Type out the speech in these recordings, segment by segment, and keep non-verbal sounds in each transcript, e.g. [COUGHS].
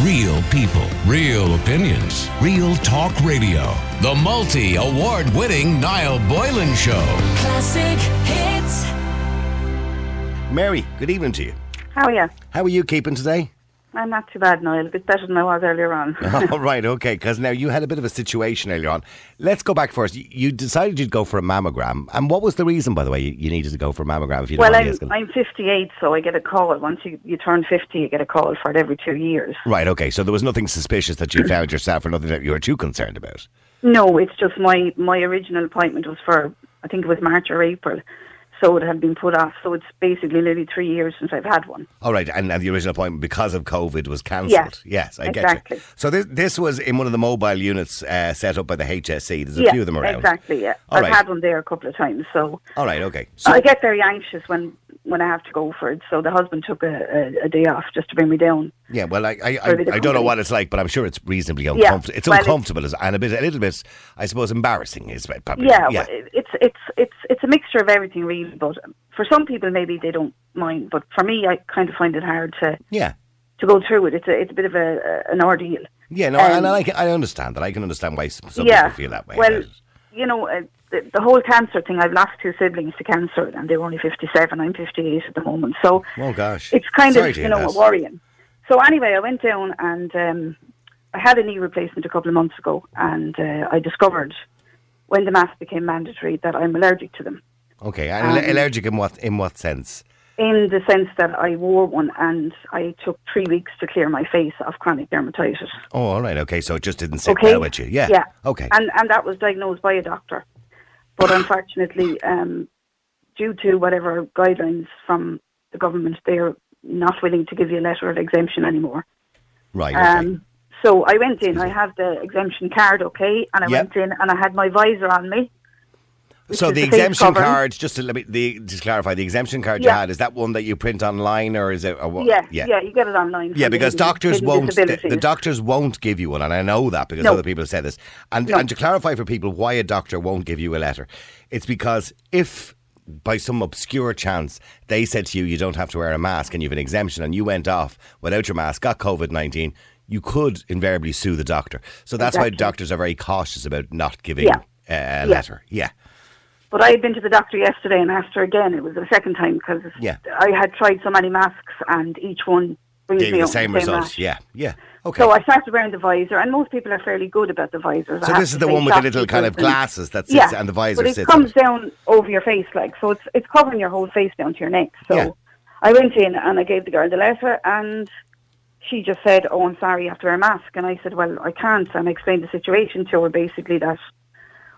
Real people, real opinions, real talk radio. The multi award winning Niall Boylan Show. Classic hits. Mary, good evening to you. How are you? How are you keeping today? I'm not too bad, Niall. A bit better than I was earlier on. [LAUGHS] All [LAUGHS] right, okay. Because now you had a bit of a situation earlier on. Let's go back first. You- decided you'd go for a mammogram, and what was the reason, by the way, you needed to go for a mammogram? If you don't well, I'm. I'm 58, so I get a call. Once you, you turn 50, you get a call for it every two years. Right, okay. So there was nothing suspicious that you found yourself, or nothing that you were too concerned about. No, it's just my, my original appointment was for, I think it was March or April. So it had been put off. So it's basically nearly three years since I've had one. All right, and, and the original appointment because of COVID was cancelled. Yeah, yes, I get exactly. you. So this this was in one of the mobile units uh, set up by the HSE. There's a yeah, few of them around. exactly, yeah. All I've right. had one there a couple of times. So All right, okay. So I get very anxious when, when I have to go for it. So the husband took a, a, a day off just to bring me down. yeah, well, I I, I, For a bit of I don't know what it's like, but I'm sure it's reasonably Yeah, uncomfortable. It's well, it's- uncomfortable as- and a bit, a little bit, I suppose, embarrassing. Is probably Yeah, yeah. well, it's it's it's it's mixture of everything, really. But for some people, maybe they don't mind. But for me, I kind of find it hard to yeah. to go through it. It's a it's a bit of a, a an ordeal. Yeah, no, Um, and I, I understand that. I can understand why some some yeah, people feel that way. well, you know, uh, the, the whole cancer thing. I've lost two siblings to cancer, and they were only fifty-seven. I'm fifty-eight at the moment, so oh gosh, it's kind Sorry of you know that. worrying. So anyway, I went down and um, I had a knee replacement a couple of months ago, and uh, I discovered when the mask became mandatory that I'm allergic to them. Okay, um, allergic in what in what sense? in the sense that I wore one and I took three weeks to clear my face of chronic dermatitis. Oh, all right, okay. So it just didn't sit Okay. well with you. Yeah. Yeah. Okay. And and that was diagnosed by a doctor. But [COUGHS] unfortunately, um, due to whatever guidelines from the government, they're not willing to give you a letter of exemption anymore. right. Okay. Um, so I went in. I have the exemption card, okay, and I Yep. went in and I had my visor on me. so is the exemption card, just to let me the, just clarify, the exemption card you had is that one that you print online or is it? Or what? Yeah, yeah. yeah, you get it online. Yeah, the because doctors won't. The, the doctors won't give you one, and I know that because No. other people have said this. And No. and to clarify for people why a doctor won't give you a letter, it's because if by some obscure chance they said to you you don't have to wear a mask and you have an exemption and you went off without your mask, got COVID nineteen, you could invariably sue the doctor. So that's why doctors are very cautious about not giving Yeah. uh, a Yeah. letter. Yeah. But I had been to the doctor yesterday and asked her again. It was the second time because Yeah. I had tried so many masks and each one brings Gave me the same with result. rash. Yeah. Yeah. Okay. So I started wearing the visor, and most people are fairly good about the visors. So have this is the one with the little kind of glasses that sits yeah, and the visor but it comes it. down over your face, like so. It's it's covering your whole face down to your neck. So Yeah. I went in and I gave the girl the letter, and she just said, "Oh, I'm sorry, you have to wear a mask." And I said, "Well, I can't." And I explained the situation to her, basically that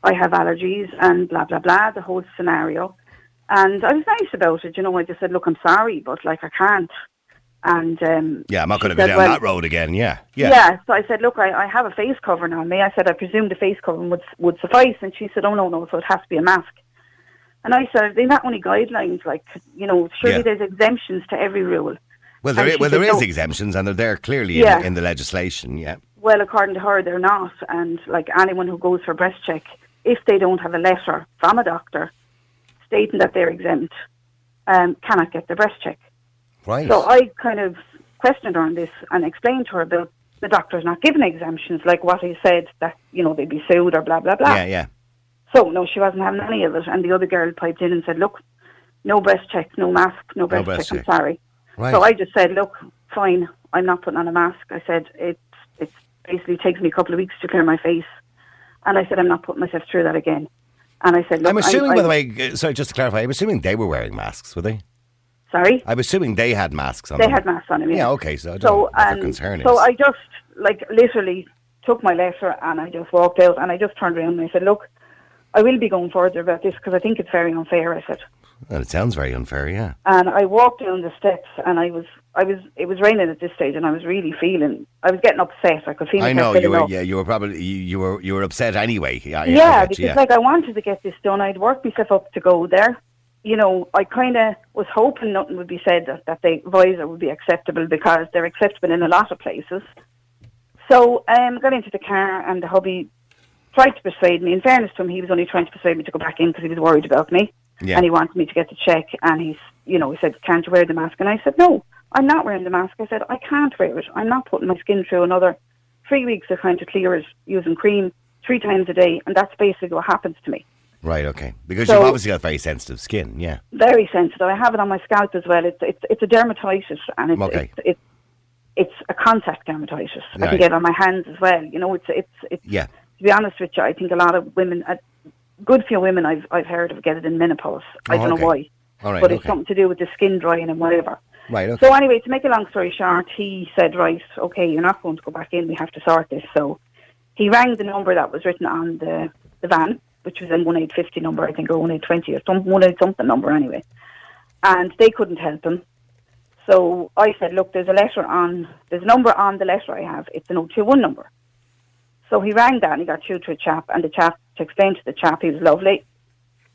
I have allergies and blah blah blah, the whole scenario. And I was nice about it, you know. I just said, "Look, I'm sorry, but like I can't." And um, Yeah, I'm not going to go down "Well, that road again. Yeah. Yeah. yeah. so I said, look, I, I have a face covering on me. I said, I presume the face covering would would suffice. And she said, oh, no, no, so it has to be a mask. And I said, "They're they not only guidelines? Like, you know, surely Yeah. there's exemptions to every rule. Well, there, And i- she well, there is "No." exemptions, and they're there clearly Yeah. in, in the legislation. Yeah. Well, according to her, they're not. And like anyone who goes for a breast check, if they don't have a letter from a doctor stating that they're exempt, um, cannot get the breast check. Right. So I kind of questioned her on this and explained to her about the doctors not giving exemptions, like what he said that you know they'd be sued or blah blah blah. yeah, yeah. So no, she wasn't having any of it. And the other girl piped in and said, "Look, no breast check, no mask, no breast, breast check. check. I'm sorry." Right. So I just said, "Look, fine, I'm not putting on a mask." I said, "It it basically takes me a couple of weeks to clear my face," and I said, "I'm not putting myself through that again." And I said, Look, I'm assuming, I, by the way, sorry, just to clarify, I'm assuming they were wearing masks, were they? sorry, I'm assuming they had masks on. they them. had masks on them. Yeah, Yeah, okay, so I So um, so. I just like literally took my letter and I just walked out and I just turned around and I said, "Look." I will be going further about this because I think it's very unfair. I said, Well, it sounds very unfair, yeah. and I walked down the steps, and I was, I was, it was raining at this stage, and I was really feeling, I was getting upset. I could feel. I know you were. up. Yeah, you were probably you, you were you were upset anyway. Yeah, I- I Yeah, get because you, yeah. like I wanted to get this done. I'd worked myself up to go there. You know, I kind of was hoping nothing would be said that, that the visor would be acceptable because they're acceptable in a lot of places. So um, got into the car and the hubby tried to persuade me. In fairness to him, he was only trying to persuade me to go back in because he was worried about me. Yeah. And he wanted me to get the check. And he's, you know, he said, can't you wear the mask? And I said, no, I'm not wearing the mask. I said, I can't wear it. I'm not putting my skin through another three weeks of trying to clear it using cream three times a day, and that's basically what happens to me. Right, okay. Because So- you've obviously got very sensitive skin, yeah. Very sensitive. I have it on my scalp as well. It's it's, it's a dermatitis, and it's Okay. it's, it's it's a contact dermatitis. I can get it on my hands as well. You know, it's it's it's. Yeah. To be honest with you, I think a lot of women, a good few women I've I've heard of get it in menopause. I Oh, don't okay. know why, right, but it's okay. something to do with the skin drying and whatever. Right, okay. So anyway, to make a long story short, he said, right, okay, you're not going to go back in. We have to sort this. So he rang the number that was written on the, the van, which was a 1850 number, I think, or 1820 or some 18 something number anyway. And they couldn't help him. So I said, look, there's a letter on, there's a number on the letter I have. It's an 021 number. So he rang that and he got through to a chap, and the chap, to explain to the chap, he was lovely.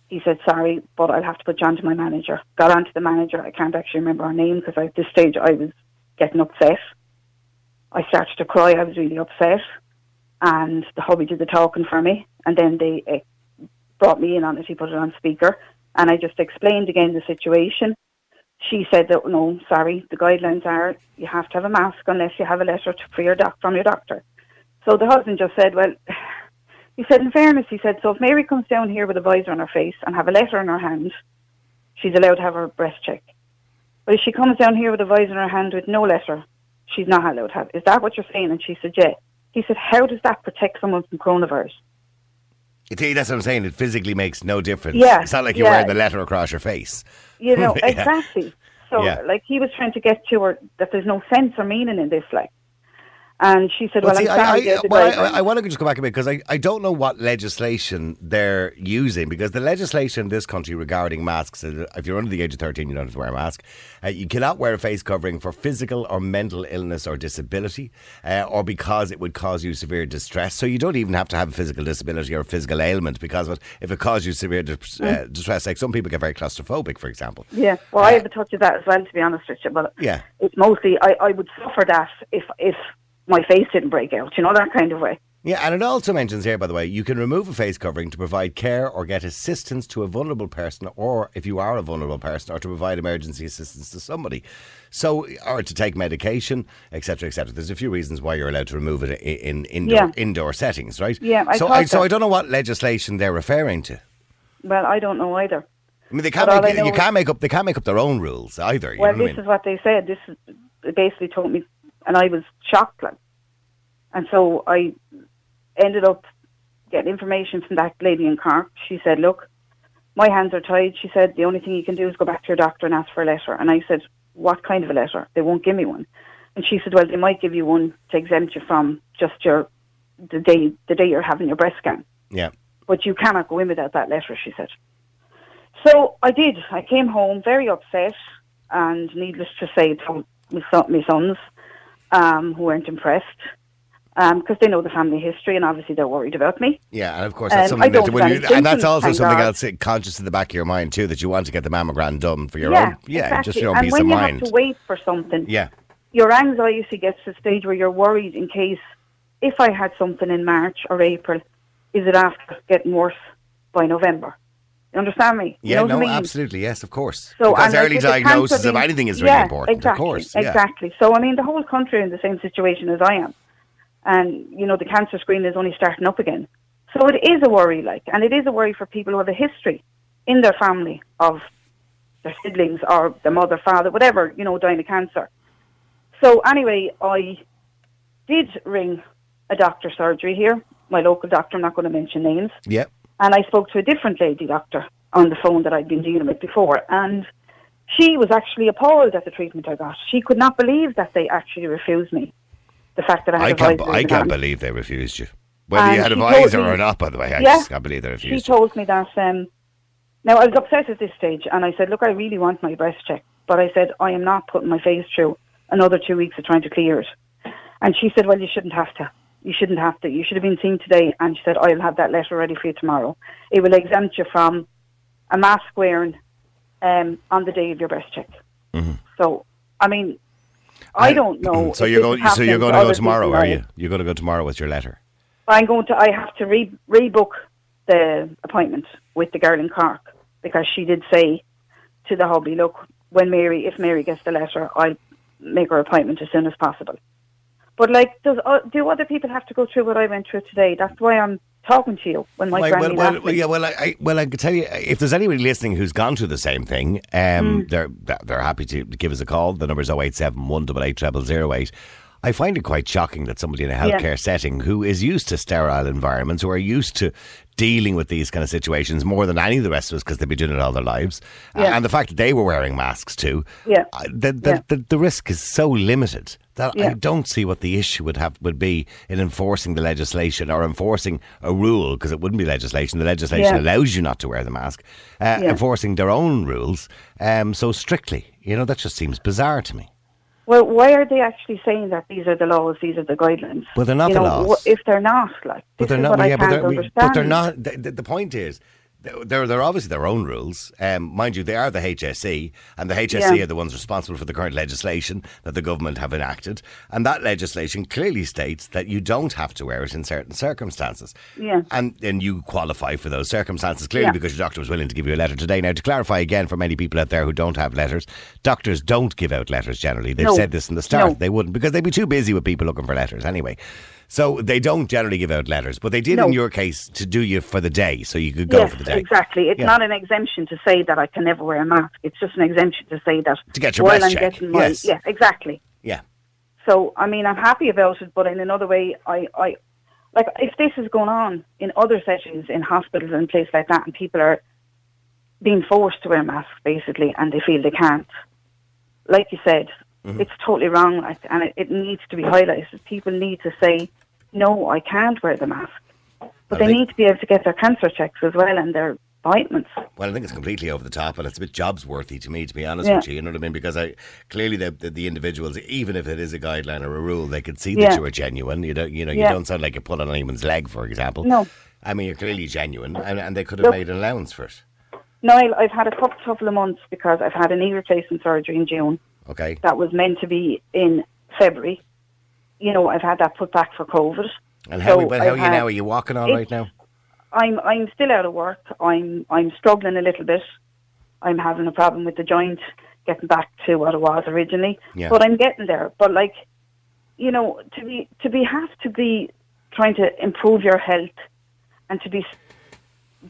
He said, sorry, but I'll have to put John to my manager. Got on to the manager. I can't actually remember her name because at this stage I was getting upset. I started to cry. I was really upset. And the hubby did the talking for me. And then they uh, brought me in on it. He put it on speaker. And I just explained again the situation. She said that, no, sorry, the guidelines are you have to have a mask unless you have a letter to, for your doc, from your doctor. So the husband just said, well, [SIGHS] he said, in fairness, he said, so if Mary comes down here with a visor on her face and have a letter in her hand, she's allowed to have her breast check. But if she comes down here with a visor in her hand with no letter, she's not allowed to have. Is that what you're saying? And she said, yeah. He said, how does that protect someone from coronavirus? It- that's what I'm saying. It physically makes no difference. Yeah, It's not like you're yeah. wearing the letter across your face. You know, [LAUGHS] Yeah. exactly. So, Yeah. like, he was trying to get to her that there's no sense or meaning in this, like. And she said, Well, well, see, I'm sorry, I, I, well. I, I want to just go back a bit because I, I don't know what legislation they're using because the legislation in this country regarding masks, uh, if you're under the age of 13, you don't have to wear a mask. Uh, you cannot wear a face covering for physical or mental illness or disability uh, or because it would cause you severe distress. So you don't even have to have a physical disability or a physical ailment because of it, if it causes you severe dis- uh, distress, like some people get very claustrophobic, for example. Yeah, well, I have a touch of that as well, to be honest with you. But Uh, Yeah. it's mostly I, I would suffer that if if my face didn't break out, you know, that kind of way. Yeah, and it also mentions here, by the way, you can remove a face covering to provide care or get assistance to a vulnerable person, or if you are a vulnerable person, or to provide emergency assistance to somebody. So, or to take medication, etc., etc. There's a few reasons why you're allowed to remove it in indoor Yeah. indoor settings, right? Yeah, I so, I, so. I don't know what legislation they're referring to. Well, I don't know either. I mean, they can't But make you can't make up they can't make up their own rules either. You well, know what I this mean? is what they said. This is, basically told me, and I was shocked. Like, and so I ended up getting information from that lady in Cork. She said, "Look, my hands are tied." She said, "The only thing you can do is go back to your doctor and ask for a letter." And I said, "What kind of a letter? They won't give me one." And she said, "Well, they might give you one to exempt you from just your the day the day you're having your breast scan." yeah. but you cannot go in without that letter, she said. So I did. I came home very upset, and needless to say, told my, son, my sons, um, who weren't impressed, because they know the family history, and obviously they're worried about me. Yeah, and of course that's Um, something that when you, and that's also something God. else conscious in the back of your mind too that you want to get the mammogram done for your yeah, own, yeah, exactly. just your own and peace when of you mind. have to wait for something, Yeah, your anxiety gets to the stage where you're worried in case if I had something in March or April, is it after getting worse by November? You understand me? You yeah, no, I mean? absolutely, yes, of course. So, because and like early diagnosis of anything is really yeah, important, exactly, of course. Yeah. Exactly. So, I mean, the whole country in the same situation as I am. And, you know, the cancer screen is only starting up again. So it is a worry, like, and it is a worry for people who have a history in their family of their siblings or their mother, father, whatever, you know, dying of cancer. So anyway, I did ring a doctor surgery here, my local doctor, I'm not going to mention names. Yeah. And I spoke to a different lady doctor on the phone that I'd been dealing with before. And she was actually appalled at the treatment I got. She could not believe that they actually refused me. The fact that I had I a can't, I can't believe they refused you. Whether you had a visor or not, by the way, I Yeah. just can't believe they She refused you. She told me that. Um, now I was upset at this stage, and I said, "Look, I really want my breast check, but I said I am not putting my face through another two weeks of trying to clear it." And she said, "Well, you shouldn't have to. You shouldn't have to. You should have been seen today." And she said, "I'll have that letter ready for you tomorrow. It will exempt you from a mask wearing um, on the day of your breast check." So, I mean, I don't know. [CLEARS THROAT] So you're going. So you're going to go tomorrow, are you? You're going to go tomorrow with your letter. I'm going to. I have to re rebook the appointment with the girl in Cork because she did say to the hobby, "Look, when Mary, if Mary gets the letter, I'll make her appointment as soon as possible. But like, does uh, do other people have to go through what I went through today? That's why I'm talking to you when my Well, granny well, well, well, yeah, well, I, well, I can tell you, if there's anybody listening who's gone through the same thing, um, Mm. they're they're happy to give us a call. The number's 087 188 0008. I find it quite shocking that somebody in a Yeah. healthcare setting who is used to sterile environments, who are used to dealing with these kind of situations more than any of the rest of us because they've been doing it all their lives, Yeah. and the fact that they were wearing masks too, Yeah. uh, the, the, Yeah. the, the risk is so limited that I don't see what the issue would have would be in enforcing the legislation or enforcing a rule because it wouldn't be legislation. The legislation Yeah. allows you not to wear the mask. Uh, Yeah. Enforcing their own rules um, so strictly, you know, that just seems bizarre to me. Well, why are they actually saying that these are the laws, these are the guidelines? Well, they're not you the know, laws. If they're not, like, But they're not. well, I yeah, but they're, understand. but they're not. The point is. They're, they're obviously their own rules. Um, mind you, they are the HSE, and the HSE Yeah. are the ones responsible for the current legislation that the government have enacted. And that legislation clearly states that you don't have to wear it in certain circumstances. Yeah. And and you qualify for those circumstances clearly Yeah. because your doctor was willing to give you a letter today. Now, to clarify again for many people out there who don't have letters, doctors don't give out letters generally. They've No. said this in the start. No. They wouldn't because they'd be too busy with people looking for letters anyway. So they don't generally give out letters, but they did No. in your case to do you for the day, so you could go yes, for the day. exactly. It's Yeah. not an exemption to say that I can never wear a mask. It's just an exemption to say that To get your while I'm check, getting my yes. yeah, exactly. Yeah. So I mean, I'm happy about it, but in another way, I, I like if this is going on in other settings in hospitals and places like that, and people are being forced to wear masks basically, and they feel they can't. Like you said, Mm-hmm. it's totally wrong, like, and it, it needs to be highlighted. People need to say, "No, I can't wear the mask," but Well, they they- need to be able to get their cancer checks as well and their appointments. Well, I think it's completely over the top, and it's a bit jobs worthy to me, to be honest Yeah. with you. You know what I mean? Because I clearly the, the the individuals, even if it is a guideline or a rule, they could see that Yeah. you are genuine. You don't, you know, you Yeah. don't sound like you put on anyone's leg, for example. No. I mean, you're clearly genuine, and, and they could have Look- made an allowance for it. Niall, I've had a couple, couple of months because I've had a knee replacement surgery in June. Okay. that was meant to be in February. You know, I've had that put back for COVID. And how, So how are you had- now? Are you walking all right now? I'm I'm still out of work. I'm I'm struggling a little bit. I'm having a problem with the joint getting back to what it was originally. Yeah. But I'm getting there. But like, you know, to be to be have to be trying to improve your health and to be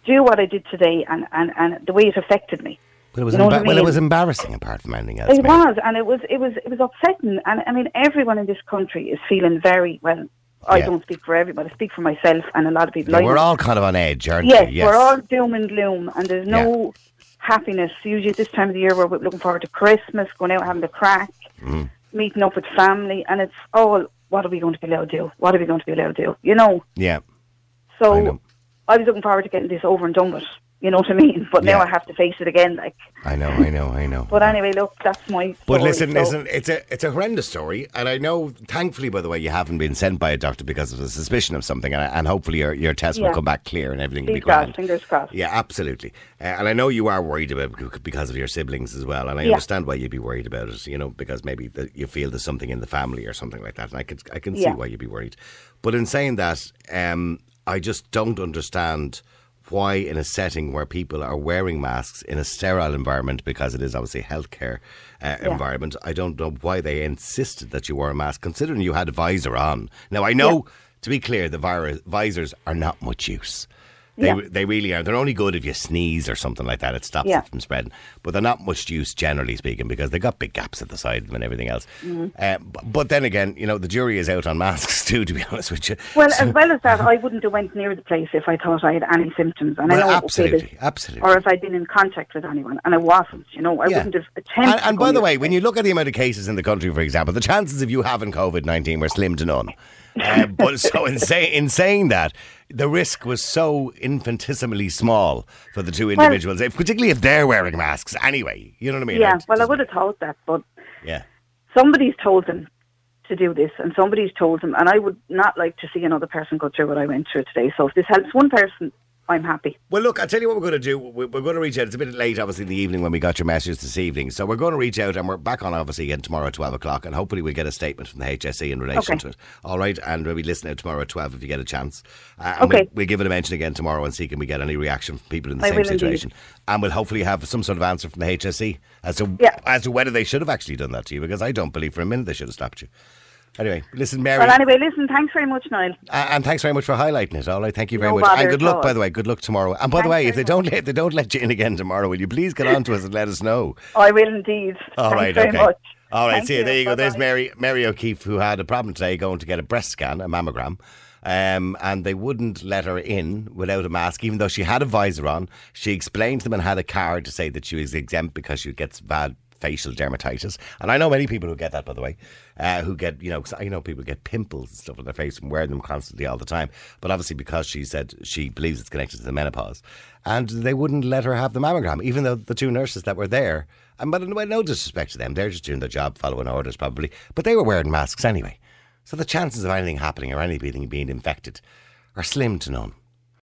do what I did today and and and the way it affected me. But it was You know emba- I well, it was embarrassing apart from anything else. It maybe. was, and it was, it was, it was upsetting. And I mean, everyone in this country is feeling very well. I Yeah. don't speak for everybody. I speak for myself and a lot of people. Yeah, we're all kind of on edge, aren't yes, we? Yes. we're all doom and gloom, and there's no happiness. Usually, at this time of the year, we're looking forward to Christmas, going out having the crack, Mm. meeting up with family, and it's all. What are we going to be allowed to do? What are we going to be allowed to do? You know. Yeah. So I know. I was looking forward to getting this over and done with. You know what I mean? But now I have to face it again. Like, I know, I know, I know. but anyway, look, that's my. But listen, so- listen, it's a it's a horrendous story, and I know, thankfully, by the way, you haven't been sent by a doctor because of a suspicion of something, and, and hopefully your your test will come back clear and everything will be grand. fingers crossed. Yeah, absolutely. Uh, and I know you are worried about it because of your siblings as well, and I Yeah. understand why you'd be worried about it. You know, because maybe that you feel there's something in the family or something like that, and I can I can see why you'd be worried. But in saying that, um, I just don't understand why in a setting where people are wearing masks in a sterile environment because it is obviously a healthcare uh, Yeah. environment i don't know why they insisted that you wore a mask considering you had a visor on. Now i know to be clear the virus, visors are not much use they, Yeah. they really are. They're only good if you sneeze or something like that. It stops Yeah. it from spreading. But they're not much use, generally speaking, because they've got big gaps at the side of them and everything else. Mm-hmm. Uh, but, but then again, you know, the jury is out on masks [LAUGHS] too, to be honest with you. Well, So- as well as that, I wouldn't have went near the place if I thought I had any symptoms. And Well, I know, absolutely, absolutely. Or if I'd been in contact with anyone, and I wasn't, you know, I Yeah. wouldn't have attempted. And, and by the way, the when you look at the amount of cases in the country, for example, the chances of you having COVID 19 were slim to none. Uh, but so in, say, in saying that, the risk was so infinitesimally small for the two individuals, if, particularly if they're wearing masks anyway. You know what I mean? yeah, It well, I would have thought that, but Yeah. somebody's told them to do this, and somebody's told them, and I would not like to see another person go through what I went through today. So if this helps one person, I'm happy. Well, look, I'll tell you what we're going to do. We- We're going to reach out. It's a bit late, obviously, in the evening when we got your message this evening. So we're going to reach out and we're back on, obviously, again tomorrow at 12 o'clock. And hopefully we'll get a statement from the HSE in relation Okay. to it. All right. And we'll be listening tomorrow at 12 if you get a chance. Uh, and Okay. We'll, we'll give it a mention again tomorrow and see can we get any reaction from people in the I same will indeed. situation. And we'll hopefully have some sort of answer from the HSE as to, Yeah. as to whether they should have actually done that to you because I don't believe for a minute they should have stopped you. Anyway, listen, Mary. Well, anyway, listen, thanks very much, Niall. Uh, and thanks very much for highlighting it. All right, thank you very No much. And good luck, by the way. Good luck tomorrow. And by the way, if they don't let, if they don't let you in again tomorrow, will you please get on to us and let us know? I will indeed. All thanks right, very okay. much. All right, Thank see you. There you go. There's Bye-bye. Mary Mary O'Keefe who had a problem today going to get a breast scan, a mammogram. Um, and they wouldn't let her in without a mask, even though she had a visor on. She explained to them and had a card to say that she was exempt because she gets bad facial dermatitis. And I know many people who get that, by the way, uh, who get, you know, I know people get pimples and stuff on their face from wearing them constantly all the time. But obviously, because she said she believes it's connected to the menopause, and they wouldn't let her have the mammogram, even though the two nurses that were there, and way no disrespect to them, they're just doing their job, following orders probably, but they were wearing masks anyway. So the chances of anything happening or anything being infected are slim to none.